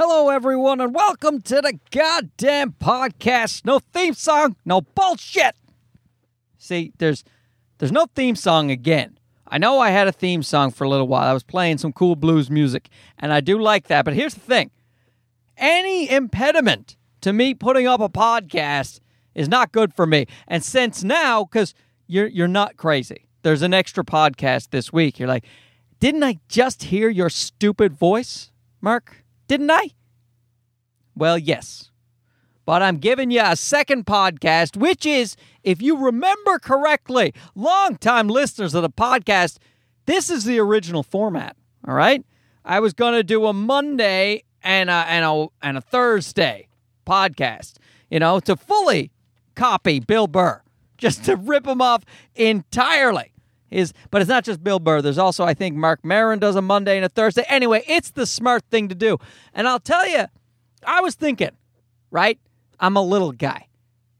Hello, everyone, and welcome to the goddamn podcast. No theme song, no bullshit. See, there's there's no theme song again. I know I had a theme song for a little while. I was playing some cool blues music, and I do like that. But here's the thing: any impediment to me putting up a podcast is not good for me. And since now, because you're you're not crazy, there's an extra podcast this week. You're like, didn't I just hear your stupid voice, Mark? Didn't I? Well, yes. But I'm giving you a second podcast, which is, if you remember correctly, longtime listeners of the podcast, this is the original format. All right. I was going to do a Monday and a, and a, and a Thursday podcast, you know, to fully copy Bill Burr, just to rip him off entirely. Is but it's not just Bill Burr. There's also I think Marc Maron does a Monday and a Thursday. Anyway, it's the smart thing to do. And I'll tell you, I was thinking, right? I'm a little guy.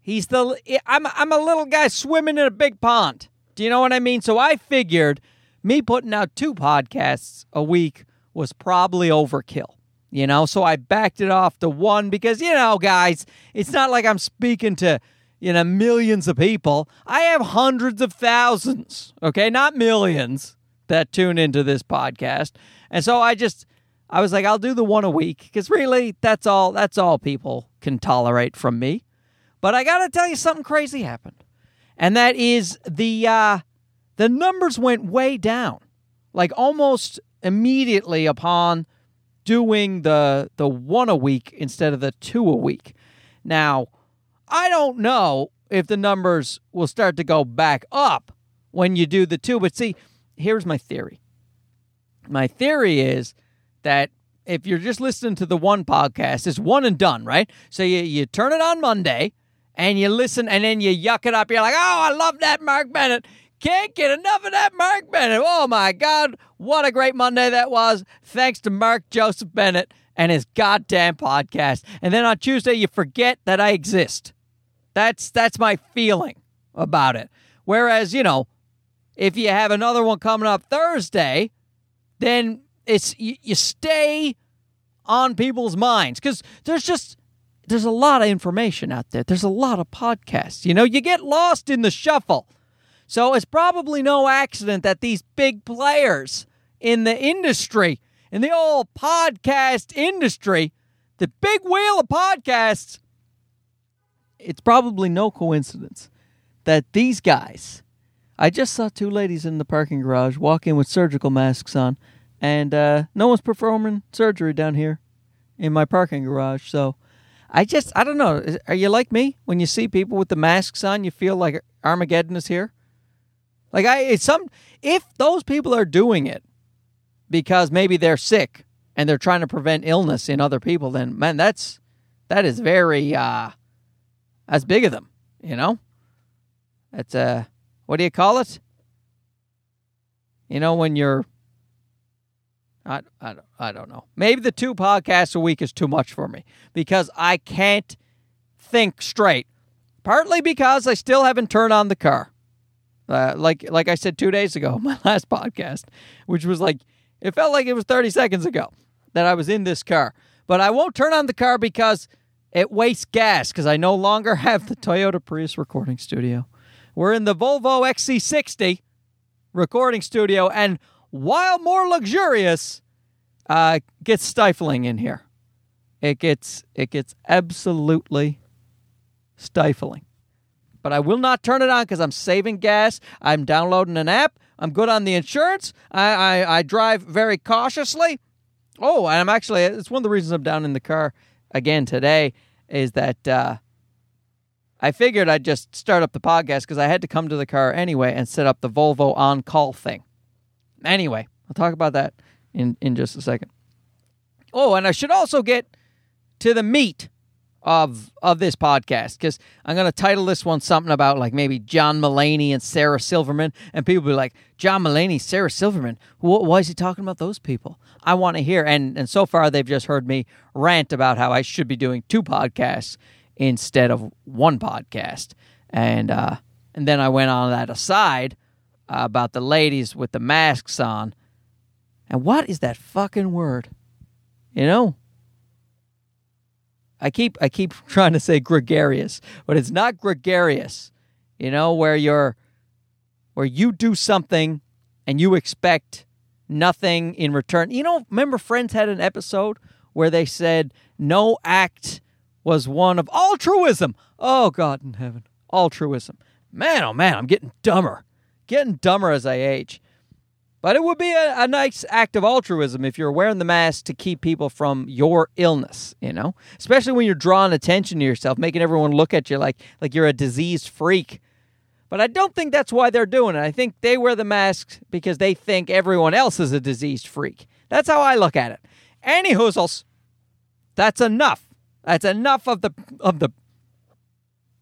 He's the I'm I'm a little guy swimming in a big pond. Do you know what I mean? So I figured me putting out two podcasts a week was probably overkill. You know, so I backed it off to one because you know, guys, it's not like I'm speaking to you know, millions of people. I have hundreds of thousands, okay, not millions that tune into this podcast. And so I just I was like I'll do the one a week cuz really that's all that's all people can tolerate from me. But I got to tell you something crazy happened. And that is the uh the numbers went way down. Like almost immediately upon doing the the one a week instead of the two a week. Now, I don't know if the numbers will start to go back up when you do the two. But see, here's my theory. My theory is that if you're just listening to the one podcast, it's one and done, right? So you, you turn it on Monday and you listen and then you yuck it up. You're like, oh, I love that Mark Bennett. Can't get enough of that Mark Bennett. Oh my God, what a great Monday that was. Thanks to Mark Joseph Bennett and his goddamn podcast. And then on Tuesday, you forget that I exist. That's that's my feeling about it. Whereas, you know, if you have another one coming up Thursday, then it's you, you stay on people's minds cuz there's just there's a lot of information out there. There's a lot of podcasts. You know, you get lost in the shuffle. So it's probably no accident that these big players in the industry, in the old podcast industry, the big wheel of podcasts it's probably no coincidence that these guys. I just saw two ladies in the parking garage walk in with surgical masks on, and uh, no one's performing surgery down here in my parking garage. So I just, I don't know. Are you like me? When you see people with the masks on, you feel like Armageddon is here? Like, I, it's some, if those people are doing it because maybe they're sick and they're trying to prevent illness in other people, then man, that's, that is very, uh, that's big of them, you know? That's uh, what do you call it? You know, when you're, I, I, I don't know. Maybe the two podcasts a week is too much for me because I can't think straight. Partly because I still haven't turned on the car. Uh, like like I said two days ago, my last podcast, which was like it felt like it was 30 seconds ago that I was in this car. But I won't turn on the car because it wastes gas because I no longer have the Toyota Prius recording studio. We're in the Volvo XC60 recording studio, and while more luxurious, uh, gets stifling in here. It gets it gets absolutely stifling. But I will not turn it on because I'm saving gas. I'm downloading an app. I'm good on the insurance. I, I, I drive very cautiously. Oh, and I'm actually it's one of the reasons I'm down in the car again today is that uh, I figured I'd just start up the podcast because I had to come to the car anyway and set up the Volvo on call thing. Anyway, I'll talk about that in, in just a second. Oh, and I should also get to the meat of of this podcast because I'm going to title this one something about like maybe John Mulaney and Sarah Silverman, and people be like, John Mulaney, Sarah Silverman, wh- why is he talking about those people? I want to hear, and and so far they've just heard me rant about how I should be doing two podcasts instead of one podcast, and uh, and then I went on that aside uh, about the ladies with the masks on, and what is that fucking word? You know, I keep I keep trying to say gregarious, but it's not gregarious. You know, where you're where you do something and you expect nothing in return. You know, remember Friends had an episode where they said no act was one of altruism. Oh God in heaven. Altruism. Man, oh man, I'm getting dumber. Getting dumber as I age. But it would be a, a, nice act of altruism if you're wearing the mask to keep people from your illness, you know? Especially when you're drawing attention to yourself, making everyone look at you like like you're a diseased freak. But I don't think that's why they're doing it. I think they wear the masks because they think everyone else is a diseased freak. That's how I look at it. Any hoozles, that's enough. That's enough of the of the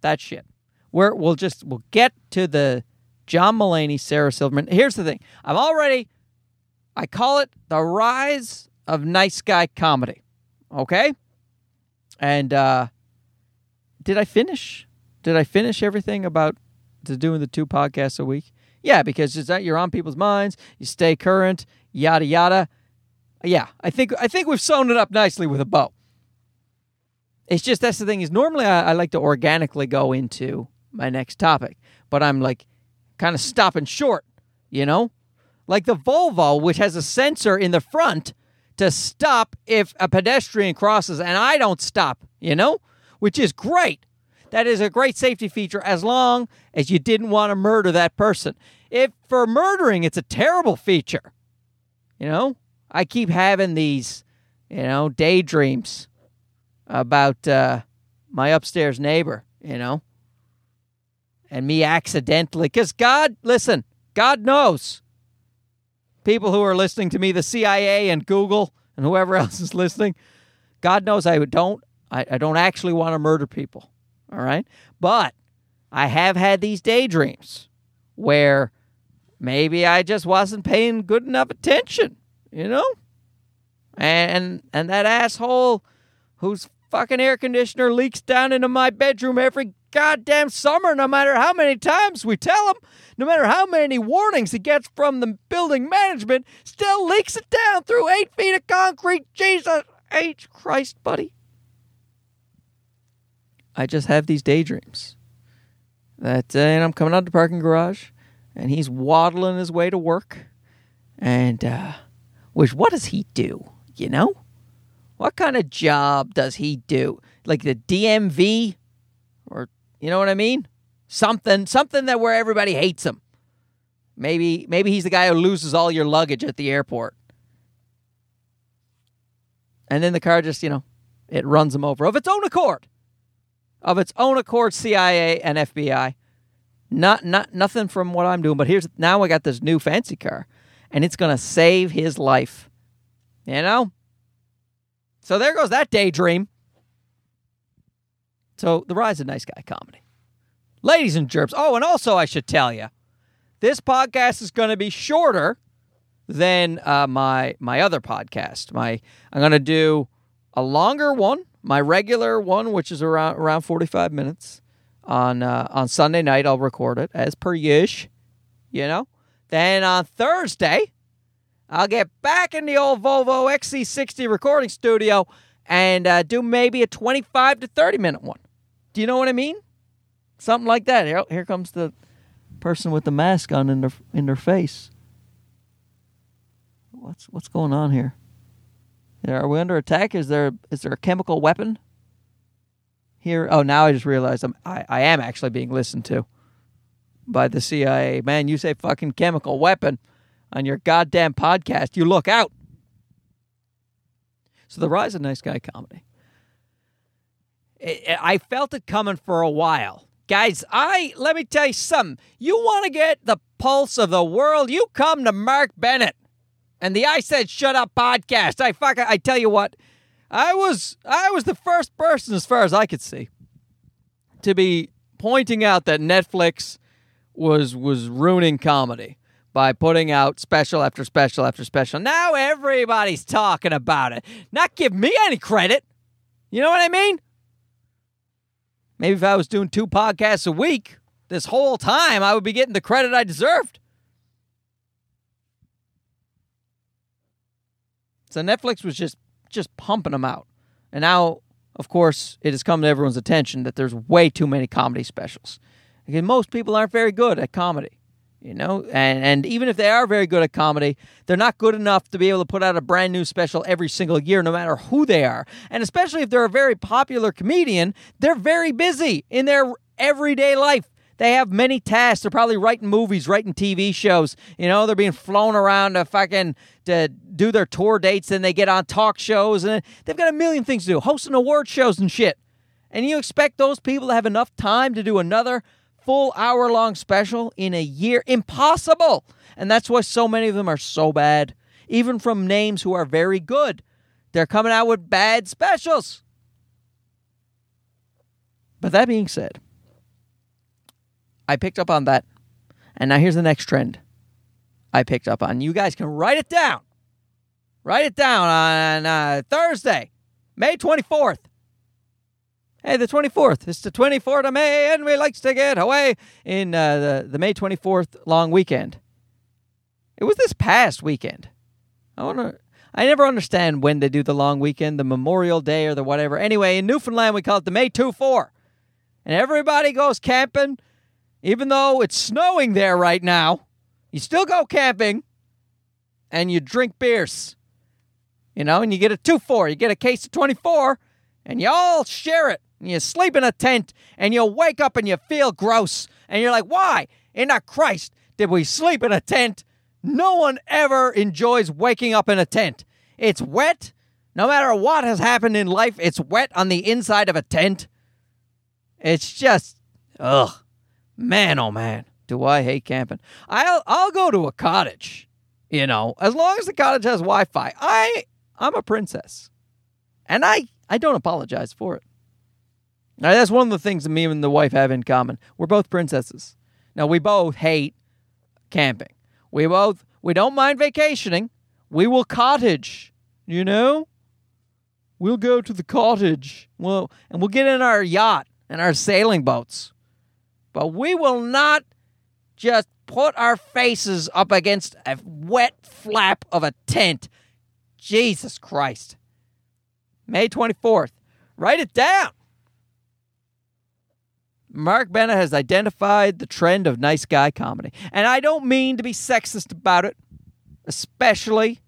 that shit. We're, we'll just we'll get to the John Mulaney, Sarah Silverman. Here's the thing. I'm already, I call it the rise of nice guy comedy. Okay? And uh, did I finish? Did I finish everything about doing the two podcasts a week? Yeah, because it's that you're on people's minds, you stay current, yada yada. Yeah, I think I think we've sewn it up nicely with a bow. It's just that's the thing is normally I, I like to organically go into my next topic, but I'm like kind of stopping short, you know? Like the Volvo, which has a sensor in the front to stop if a pedestrian crosses and I don't stop, you know? Which is great. That is a great safety feature as long as you didn't want to murder that person. If for murdering, it's a terrible feature. You know? I keep having these, you know, daydreams about uh, my upstairs neighbor, you know? And me accidentally. Because God, listen, God knows. People who are listening to me, the CIA and Google and whoever else is listening, God knows I don't. I, I don't actually want to murder people. All right, but I have had these daydreams where maybe I just wasn't paying good enough attention. You know, and and that asshole whose fucking air conditioner leaks down into my bedroom every goddamn summer, no matter how many times we tell him, no matter how many warnings he gets from the building management, still leaks it down through eight feet of concrete. Jesus H. Christ, buddy. I just have these daydreams that uh, and I'm coming out the parking garage and he's waddling his way to work. And, uh, which, what does he do? You know? What kind of job does he do? Like the DMV or you know what I mean? Something something that where everybody hates him. Maybe maybe he's the guy who loses all your luggage at the airport. And then the car just, you know, it runs him over of its own accord. Of its own accord, CIA and FBI. Not not nothing from what I'm doing, but here's now I got this new fancy car and it's gonna save his life. You know? So there goes that daydream. So the rise of nice guy comedy. Ladies and germs. Oh, and also I should tell you, this podcast is going to be shorter than uh, my my other podcast. My I'm going to do a longer one, my regular one, which is around around 45 minutes on uh, on Sunday night. I'll record it as per yish, you know. Then on Thursday, I'll get back in the old Volvo XC60 recording studio and uh, do maybe a 25 to 30 minute one. Do you know what I mean? Something like that. Here, here comes the person with the mask on in their in their face. What's what's going on here? Are we under attack? Is there is there a chemical weapon here? Oh, now I just realized I'm I, I am actually being listened to by the CIA. Man, you say fucking chemical weapon on your goddamn podcast, you look out. So the rise of nice guy comedy. I felt it coming for a while. Guys, I let me tell you something. You want to get the pulse of the world, you come to Mark Bennett and the I Said Shut Up podcast. I fuck I tell you what, I was I was the first person as far as I could see to be pointing out that Netflix was was ruining comedy by putting out special after special after special. Now everybody's talking about it. Not give me any credit. You know what I mean? Maybe if I was doing two podcasts a week this whole time, I would be getting the credit I deserved. So Netflix was just just pumping them out. And now of course, it has come to everyone's attention that there's way too many comedy specials. Because most people aren't very good at comedy, you know, and and even if they are very good at comedy, they're not good enough to be able to put out a brand new special every single year, no matter who they are. And especially if they're a very popular comedian, they're very busy in their everyday life. They have many tasks. They're probably writing movies, writing TV shows. You know, they're being flown around to fucking to do their tour dates, and they get on talk shows, and they've got a million things to do, hosting award shows and shit. And you expect those people to have enough time to do another full hour long special in a year? Impossible. And that's why so many of them are so bad, even from names who are very good. They're coming out with bad specials. But that being said, I picked up on that. And now here's the next trend I picked up on. You guys can write it down. Write it down on uh, Thursday, May 24th. Hey, the 24th. It's the 24th of May, and we likes to get away in uh, the, the May 24th long weekend. It was this past weekend. I wonder. I never understand when they do the long weekend, the Memorial Day or the whatever. Anyway, in Newfoundland, we call it the May 2 4. And everybody goes camping even though it's snowing there right now, you still go camping and you drink beers. You know, and you get a 2 4, you get a case of 24, and you all share it. And you sleep in a tent, and you wake up and you feel gross. And you're like, why? In a Christ did we sleep in a tent? No one ever enjoys waking up in a tent. It's wet. No matter what has happened in life, it's wet on the inside of a tent. It's just, ugh. Man, oh man, do I hate camping. I'll I'll go to a cottage, you know, as long as the cottage has Wi-Fi. I I'm a princess. And I I don't apologize for it. Now that's one of the things that me and the wife have in common. We're both princesses. Now we both hate camping. We both we don't mind vacationing. We will cottage, you know? We'll go to the cottage. Well, and we'll get in our yacht and our sailing boats. But we will not just put our faces up against a wet flap of a tent. Jesus Christ. May 24th. Write it down. Mark Bennett has identified the trend of nice guy comedy. And I don't mean to be sexist about it, especially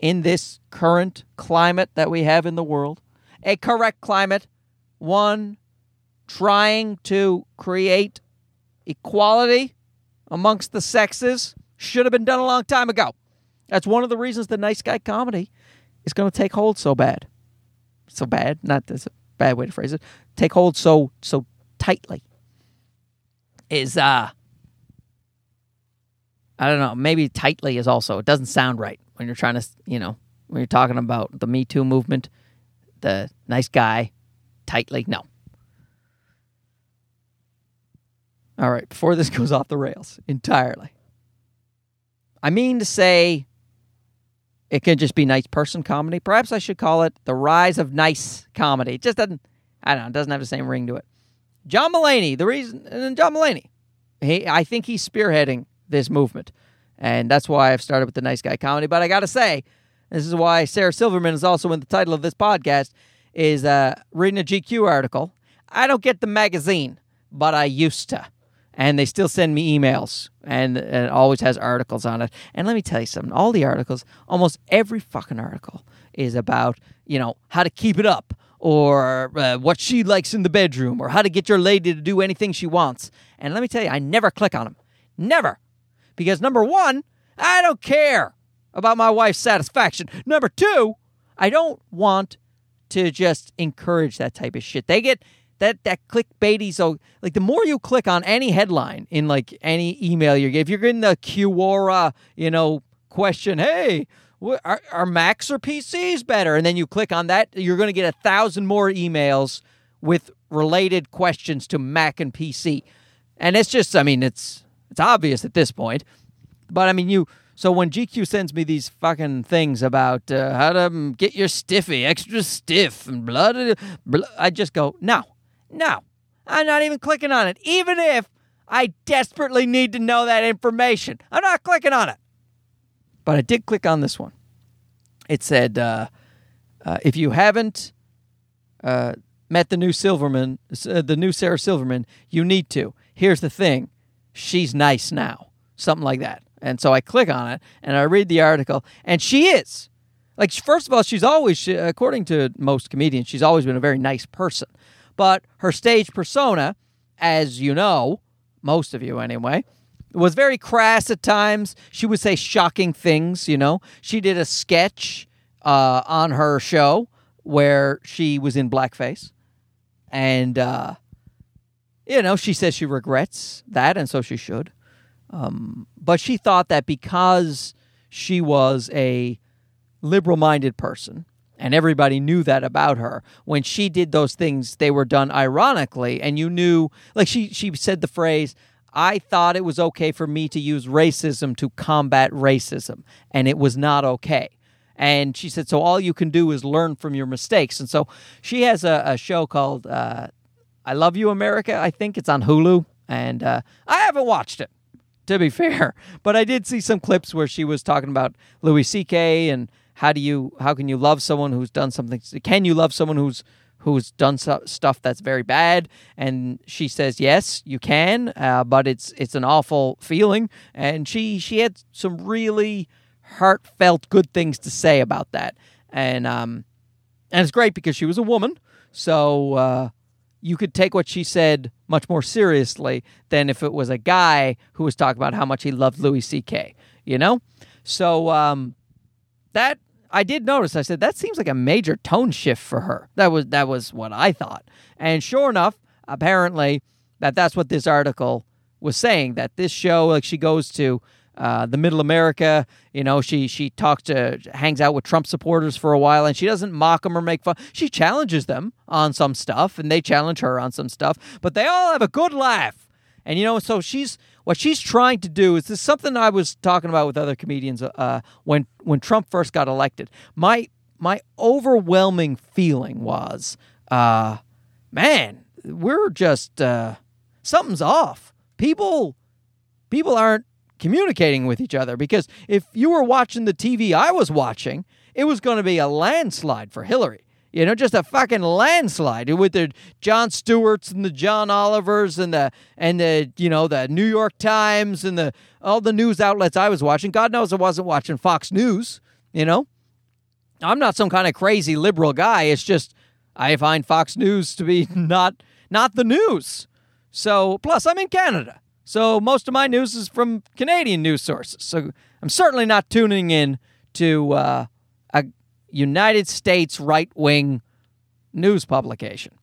in this current climate that we have in the world. A correct climate, one trying to create equality amongst the sexes should have been done a long time ago. That's one of the reasons the nice guy comedy is going to take hold so bad. So bad, not that's a bad way to phrase it. Take hold so so tightly. Is uh I don't know, maybe tightly is also it doesn't sound right when you're trying to, you know, when you're talking about the Me Too movement, the nice guy tightly. No. All right, before this goes off the rails entirely. I mean to say it can just be nice person comedy. Perhaps I should call it the rise of nice comedy. It just doesn't I don't know, it doesn't have the same ring to it. John Mulaney, the reason and John Mulaney. He I think he's spearheading this movement. And that's why I've started with the nice guy comedy. But I gotta say, this is why Sarah Silverman is also in the title of this podcast, is uh, reading a GQ article. I don't get the magazine, but I used to and they still send me emails and, and, it always has articles on it. And let me tell you something, all the articles, almost every fucking article is about, you know, how to keep it up or uh, what she likes in the bedroom or how to get your lady to do anything she wants. And let me tell you, I never click on them. Never. Because number 1, I don't care about my wife's satisfaction. Number 2, I don't want to just encourage that type of shit. They get that that clickbaity. So like the more you click on any headline in like any email you get, if you're getting the Quora, you know, question, hey, are, are Macs or PCs better? And then you click on that, you're going to get a thousand more emails with related questions to Mac and PC. And it's just, I mean, it's it's obvious at this point. But I mean, you. So when GQ sends me these fucking things about uh, how to get your stiffy extra stiff and blood, I just go, no, no, I'm not even clicking on it, even if I desperately need to know that information. I'm not clicking on it. But I did click on this one. It said, uh, uh, if you haven't, uh, met the new Silverman, uh, the new Sarah Silverman, you need to. Here's the thing, she's nice now, something like that. And so I click on it and I read the article, and she is. Like, first of all, she's always, according to most comedians, she's always been a very nice person. But her stage persona, as you know, most of you anyway, was very crass at times. She would say shocking things, you know. She did a sketch uh, on her show where she was in blackface. And, uh, you know, she says she regrets that, and so she should. Um, but she thought that because she was a liberal minded person, and everybody knew that about her, when she did those things, they were done ironically. And you knew, like she, she said the phrase, I thought it was okay for me to use racism to combat racism, and it was not okay. And she said, so all you can do is learn from your mistakes. And so she has a, a show called uh, I Love You America. I think it's on Hulu. And uh, I haven't watched it, to be fair. But I did see some clips where she was talking about Louis C.K. and how do you, how can you love someone who's done something? Can you love someone who's who's done stuff that's very bad and she says yes you can uh, but it's it's an awful feeling and she she had some really heartfelt good things to say about that. And um, and it's great because she was a woman, so uh, you could take what she said much more seriously than if it was a guy who was talking about how much he loved Louis C.K. You know, so um, that I did notice. I said that seems like a major tone shift for her. That was that was what I thought. And sure enough, apparently that that's what this article was saying. That this show, like she goes to uh, the Middle America. You know, she she talks to hangs out with Trump supporters for a while, and she doesn't mock them or make fun. She challenges them on some stuff, and they challenge her on some stuff. But they all have a good laugh, and you know, so she's what she's trying to do is this something I was talking about with other comedians uh, when when Trump first got elected. My my overwhelming feeling was, uh, man, we're just uh, something's off. People people aren't communicating with each other because if you were watching the TV I was watching, it was going to be a landslide for Hillary. You know, just a fucking landslide with the Jon Stewarts and the John Olivers and the and the you know the New York Times and the all the news outlets I was watching. God knows I wasn't watching Fox News. You know, I'm not some kind of crazy liberal guy. It's just I find Fox News to be not not the news. So plus I'm in Canada. So most of my news is from Canadian news sources. So I'm certainly not tuning in to uh, a United States right wing news publication.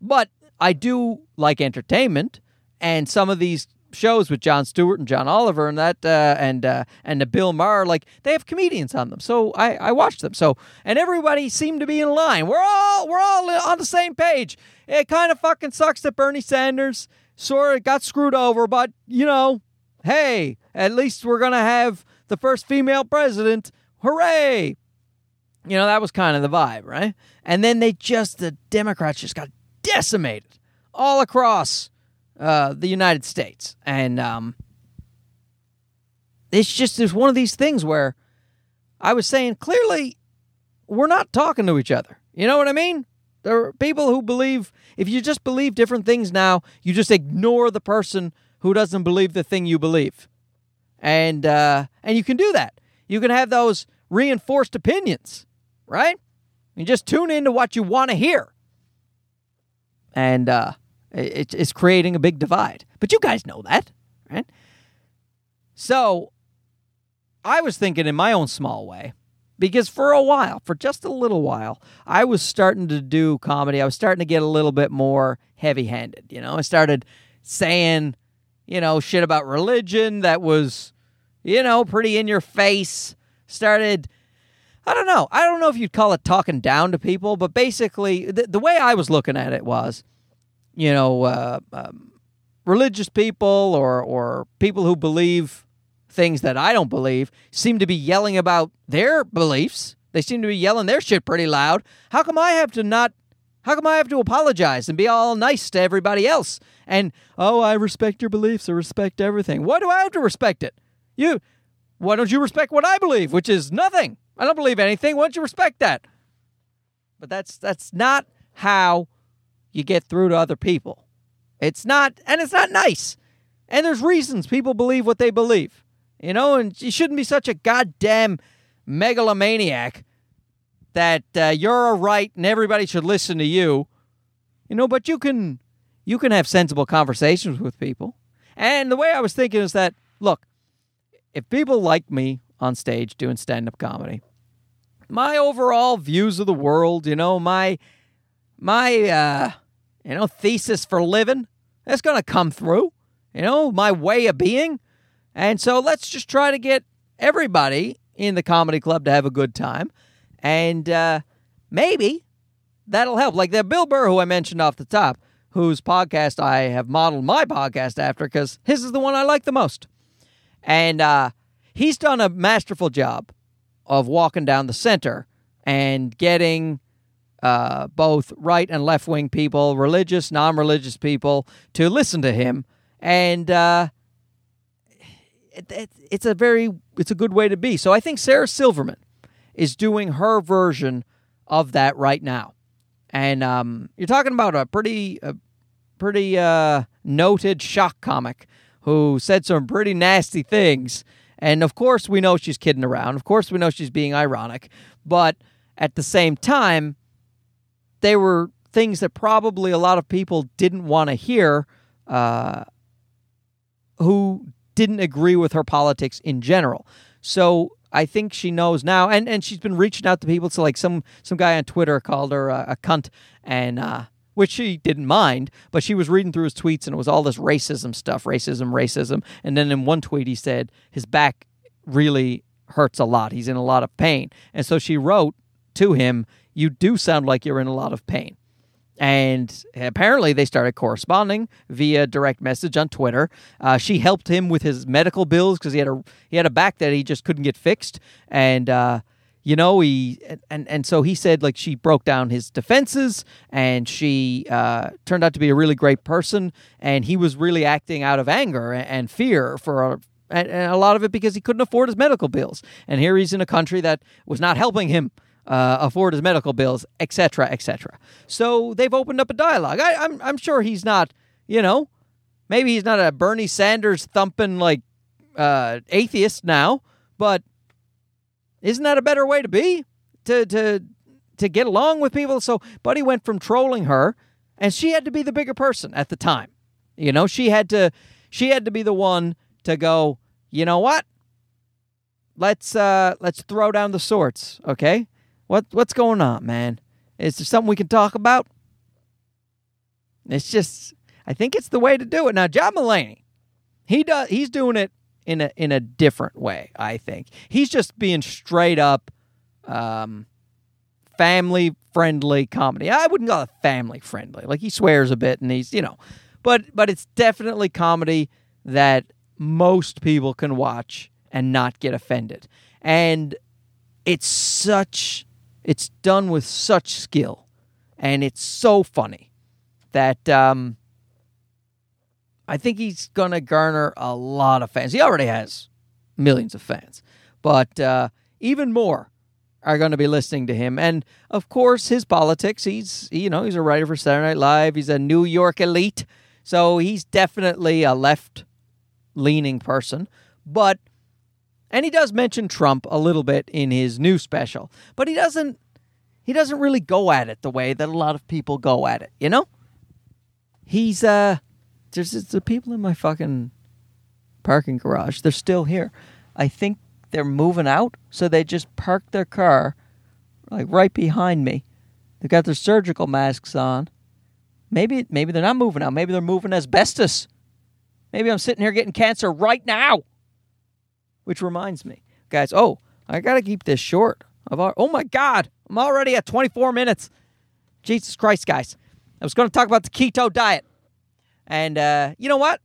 But I do like entertainment, and some of these shows with Jon Stewart and John Oliver and that uh, and uh, and the Bill Maher, like they have comedians on them. So I I watch them. So and everybody seemed to be in line. We're all we're all on the same page. It kind of fucking sucks that Bernie Sanders sort of got screwed over, but you know, hey, at least we're to have the first female president. Hooray! You know, that was kind of the vibe, right? And then they just, the Democrats just got decimated all across uh, the United States. And um, it's just, there's one of these things where I was saying clearly we're not talking to each other. You know what I mean? There are people who believe, if you just believe different things now, you just ignore the person who doesn't believe the thing you believe. And, uh, and you can do that. You can have those reinforced opinions, right? You just tune into what you want to hear. And uh, it, it's creating a big divide. But you guys know that, right? So I was thinking in my own small way because for a while, for just a little while, I was starting to do comedy. I was starting to get a little bit more heavy handed. You know, I started saying, you know, shit about religion that was, you know, pretty in your face. Started, I don't know. I don't know if you'd call it talking down to people, but basically, the, the way I was looking at it was, you know, uh, um, religious people or, or people who believe things that I don't believe seem to be yelling about their beliefs. They seem to be yelling their shit pretty loud. How come I have to not? How come I have to apologize and be all nice to everybody else? And oh, I respect your beliefs. I respect everything. Why do I have to respect it? You, why don't you respect what I believe, which is nothing? I don't believe anything. Why don't you respect that? But that's that's not how you get through to other people. It's not, and it's not nice. And there's reasons people believe what they believe, you know, and you shouldn't be such a goddamn megalomaniac that uh, you're a right and everybody should listen to you, you know, but you can, you can have sensible conversations with people. And the way I was thinking is that, look, if people like me on stage doing stand up comedy, my overall views of the world, you know, my my uh you know, thesis for living, that's going to come through, you know, my way of being. And so let's just try to get everybody in the comedy club to have a good time. And uh, maybe that'll help. Like that Bill Burr, who I mentioned off the top, whose podcast I have modeled my podcast after because his is the one I like the most. And uh, he's done a masterful job of walking down the center and getting uh, both right and left wing people, religious, non religious people, to listen to him. And uh, it, it, it's a very it's a good way to be. So I think Sarah Silverman is doing her version of that right now. And um, you're talking about a pretty a pretty uh, noted shock comic who said some pretty nasty things. And of course, we know she's kidding around. Of course, we know she's being ironic. But at the same time, they were things that probably a lot of people didn't want to hear uh, who didn't agree with her politics in general. So I think she knows now, and, and she's been reaching out to people. So like some some guy on Twitter called her a, a cunt, and uh, which she didn't mind, but she was reading through his tweets, and it was all this racism stuff, racism, racism. And then in one tweet, he said his back really hurts a lot. He's in a lot of pain, and so she wrote to him, "You do sound like you're in a lot of pain." And apparently, they started corresponding via direct message on Twitter. Uh, she helped him with his medical bills because he had a he had a back that he just couldn't get fixed, and uh, you know he and and so he said like she broke down his defenses, and she uh, turned out to be a really great person, and he was really acting out of anger and fear for a, and a lot of it because he couldn't afford his medical bills, and here he's in a country that was not helping him uh, afford his medical bills, etc., etc. So they've opened up a dialogue. I, I'm I'm sure he's not, you know, maybe he's not a Bernie Sanders thumping like uh, atheist now, but isn't that a better way to be to to to get along with people? So Buddy went from trolling her, and she had to be the bigger person at the time. You know, she had to she had to be the one to go. You know what? Let's uh let's throw down the swords, okay? What what's going on, man? Is there something we can talk about? It's just I think it's the way to do it. Now, John Mulaney, he does he's doing it in a in a different way, I think. He's just being straight up um, family friendly comedy. I wouldn't call it family friendly. Like he swears a bit and he's, you know, but but it's definitely comedy that most people can watch and not get offended. And it's such it's done with such skill, and it's so funny that um, I think he's going to garner a lot of fans. He already has millions of fans, but uh, even more are going to be listening to him. And of course, his politics. He's you know he's a writer for Saturday Night Live. He's a New York elite, so he's definitely a left leaning person. But and he does mention Trump a little bit in his new special, but he doesn't he doesn't really go at it the way that a lot of people go at it, you know? He's uh there's the people in my fucking parking garage. They're still here. I think they're moving out, so they just parked their car like right behind me. They've got their surgical masks on. Maybe maybe they're not moving out. Maybe they're moving asbestos. Maybe I'm sitting here getting cancer right now. Which reminds me, guys, oh, I got to keep this short. I've oh my god, I'm already at 24 minutes. Jesus Christ, guys. I was going to talk about the keto diet. And uh, you know what?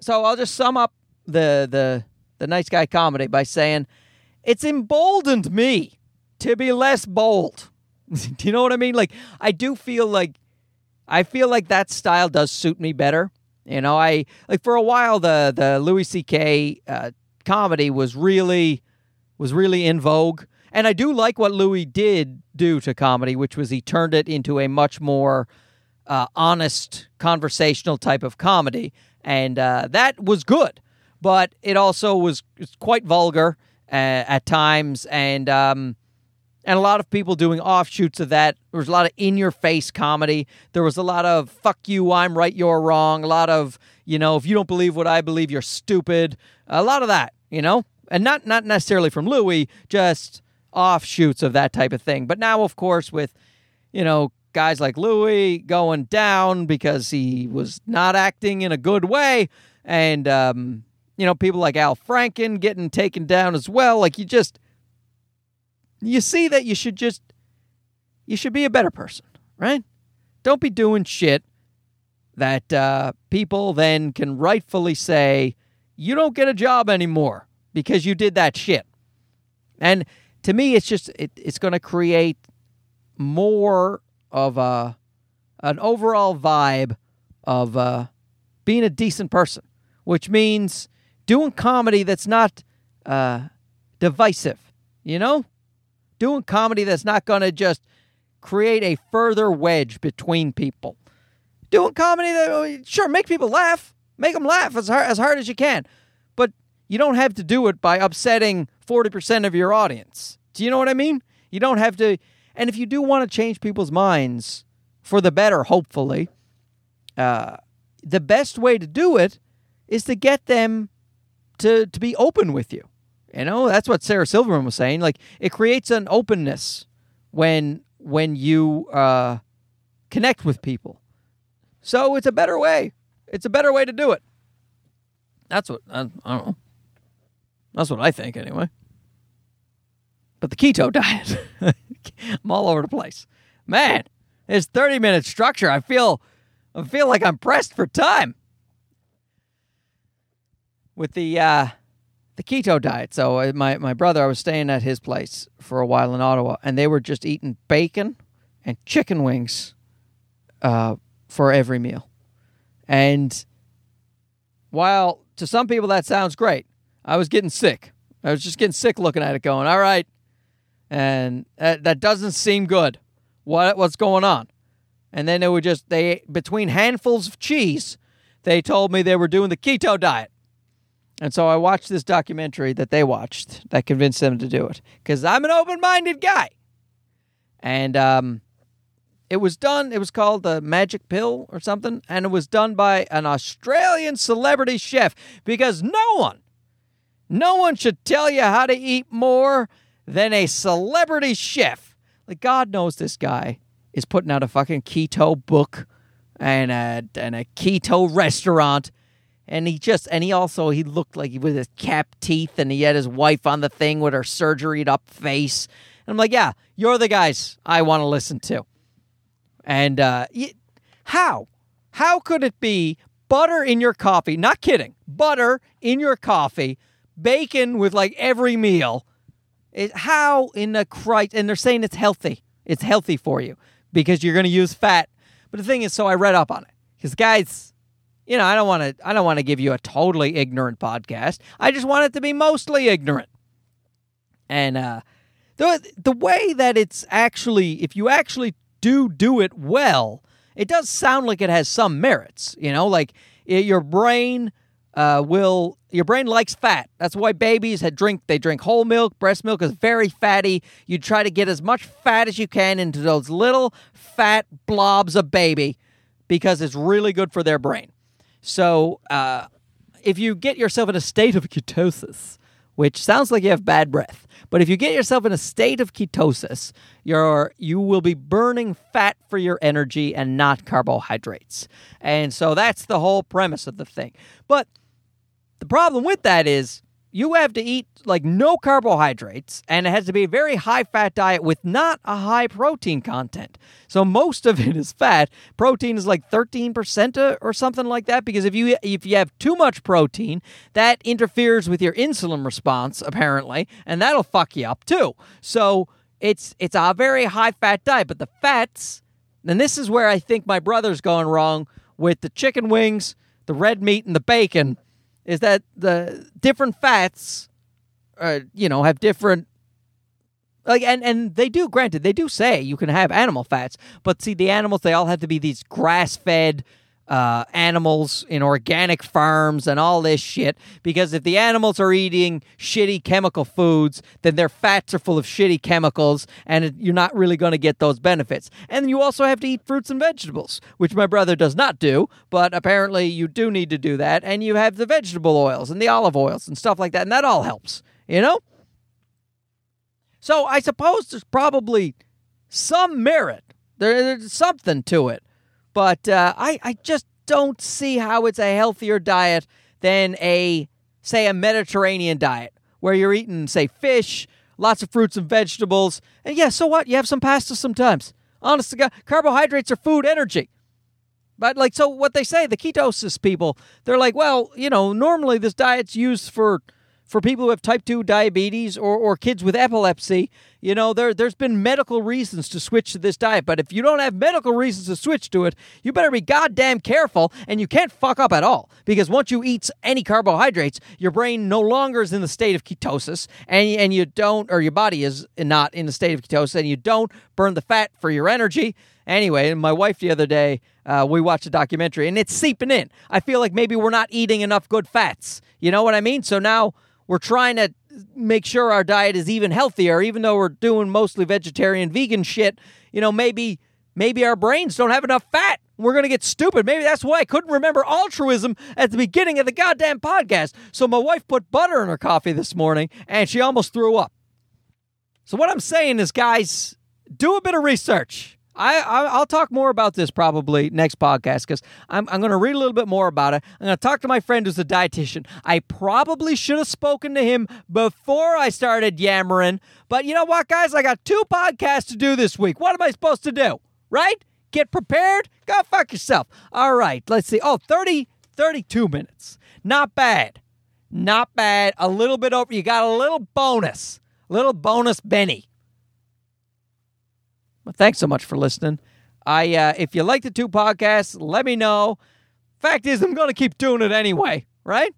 So I'll just sum up the the the nice guy comedy by saying it's emboldened me to be less bold. do you know what I mean? Like I do feel like I feel like that style does suit me better. You know, I like for a while the the Louis C.K. Uh, comedy was really was really in vogue, And I do like what Louis did do to comedy, which was he turned it into a much more uh, honest, conversational type of comedy, and uh, that was good. But it also was quite vulgar uh, at times, and um, and a lot of people doing offshoots of that. There was a lot of in your face comedy. There was a lot of fuck you, I'm right, you're wrong. A lot of, you know, if you don't believe what I believe, you're stupid. A lot of that, you know? And not not necessarily from Louis, just offshoots of that type of thing. But now of course with, you know, guys like Louis going down because he was not acting in a good way and um, you know, people like Al Franken getting taken down as well. Like you just you see that you should just you should be a better person, right? Don't be doing shit that uh, people then can rightfully say you don't get a job anymore because you did that shit. And to me, it's just it, it's going to create more of a an overall vibe of uh, being a decent person, which means doing comedy that's not uh, divisive. You know, doing comedy that's not going to just create a further wedge between people. Doing comedy that, oh, sure, make people laugh, make them laugh as hard, as hard as you can, but you don't have to do it by upsetting 40% of your audience. Do you know what I mean? You don't have to. And if you do want to change people's minds for the better, hopefully, uh, the best way to do it is to get them to, to be open with you. You know, that's what Sarah Silverman was saying. Like it creates an openness when when you uh, connect with people. So it's a better way. It's a better way to do it. That's what I, I don't know. That's what I think anyway. But the keto diet, I'm all over the place. Man, it's 30 minute structure. I feel I feel like I'm pressed for time. With the uh the keto diet. So uh, my my brother, I was staying at his place for a while in Ottawa, and they were just eating bacon and chicken wings uh, for every meal. And while to some people that sounds great, I was getting sick. I was just getting sick looking at it, going, "All right," and that, that doesn't seem good. What what's going on? And then they were just they between handfuls of cheese, they told me they were doing the keto diet. And so I watched this documentary that they watched that convinced them to do it because I'm an open minded guy. And um, it was done, it was called the Magic Pill or something, and it was done by an Australian celebrity chef because no one, no one should tell you how to eat more than a celebrity chef. Like, God knows this guy is putting out a fucking keto book and a, and a keto restaurant. And he just and he also he looked like he with his cap teeth and he had his wife on the thing with her surgeried up face. And i'm like yeah you're the guys i want to listen to. And uh how? How could it be butter in your coffee? Not kidding. Butter in your coffee bacon with like every meal it, how in the christ and they're saying it's healthy it's healthy for you because you're going to use fat but the thing is so i read up on it because guys you know, I don't want to I don't want to give you a totally ignorant podcast. I just want it to be mostly ignorant. And uh the the way that it's actually if you actually do do it well, it does sound like it has some merits, you know, like it, your brain uh, will your brain likes fat. That's why babies had drink they drink whole milk. Breast milk is very fatty. You try to get as much fat as you can into those little fat blobs of baby because it's really good for their brain. So uh, if you get yourself in a state of ketosis, which sounds like you have bad breath, but if you get yourself in a state of ketosis, you're you will be burning fat for your energy and not carbohydrates. And so that's the whole premise of the thing. But the problem with that is you have to eat like no carbohydrates and it has to be a very high fat diet with not a high protein content. So most of it is fat. Protein is like 13% or something like that because if you if you have too much protein, that interferes with your insulin response apparently, and that'll fuck you up too. So it's it's a very high fat diet, but the fats and this is where I think my brother's going wrong with the chicken wings, the red meat and the bacon is that the different fats, uh, you know, have different Like and and they do granted they do say you can have animal fats, but see the animals they all have to be these grass fed uh, animals in organic farms and all this shit. Because if the animals are eating shitty chemical foods, then their fats are full of shitty chemicals, and it, you're not really going to get those benefits. And you also have to eat fruits and vegetables, which my brother does not do, but apparently you do need to do that. And you have the vegetable oils and the olive oils and stuff like that, and that all helps, you know? So I suppose there's probably some merit. There, there's something to it. But uh, I, I just don't see how it's a healthier diet than a, say, a Mediterranean diet where you're eating, say, fish, lots of fruits and vegetables. And yeah, so what? You have some pasta sometimes. Honest to God, carbohydrates are food energy. But like, so what they say, the ketosis people, they're like, well, you know, normally this diet's used for for people who have type 2 diabetes or, or kids with epilepsy, you know, there, there's been medical reasons to switch to this diet. But if you don't have medical reasons to switch to it, you better be goddamn careful and you can't fuck up at all. Because once you eat any carbohydrates, your brain no longer is in the state of ketosis and, and you don't, or your body is not in the state of ketosis and you don't burn the fat for your energy. Anyway, my wife the other day, uh, we watched a documentary and it's seeping in. I feel like maybe we're not eating enough good fats. You know what I mean? So now we're trying to make sure our diet is even healthier, even though we're doing mostly vegetarian, vegan shit. You know, maybe maybe our brains don't have enough fat. We're gonna get stupid. Maybe that's why I couldn't remember altruism at the beginning of the goddamn podcast. So my wife put butter in her coffee this morning, and she almost threw up. So what I'm saying is, guys, do a bit of research. I, will talk more about this probably next podcast because I'm I'm going to read a little bit more about it. I'm going to talk to my friend who's a dietitian. I probably should have spoken to him before I started yammering, but you know what, guys? I got two podcasts to do this week. What am I supposed to do? Right? Get prepared. Go fuck yourself. All right. Let's see. Oh, 30, 32 minutes. Not bad. Not bad. A little bit over. You got a little bonus. Little bonus, Benny. Well, thanks so much for listening. I uh, if you like the two podcasts, let me know. Fact is, I'm to keep doing it anyway, right?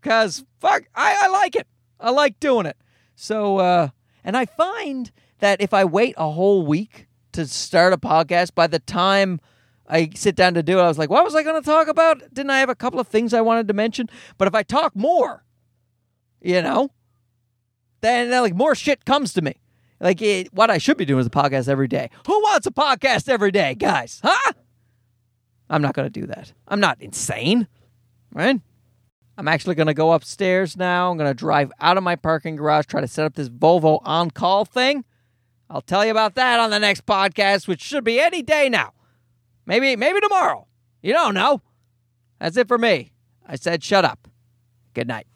Because fuck, I, I like it. I like doing it. So, uh, and I find that if I wait a whole week to start a podcast, by the time I sit down to do it, I was like, what was I going to talk about? Didn't I have a couple of things I wanted to mention? But if I talk more, you know, then like more shit comes to me. Like it, what I should be doing is a podcast every day. Who wants a podcast every day, guys? Huh? I'm not going to do that. I'm not insane, right? I'm actually going to go upstairs now. I'm going to drive out of my parking garage, try to set up this Volvo on call thing. I'll tell you about that on the next podcast, which should be any day now. Maybe, maybe tomorrow. You don't know. That's it for me. I said, shut up. Good night.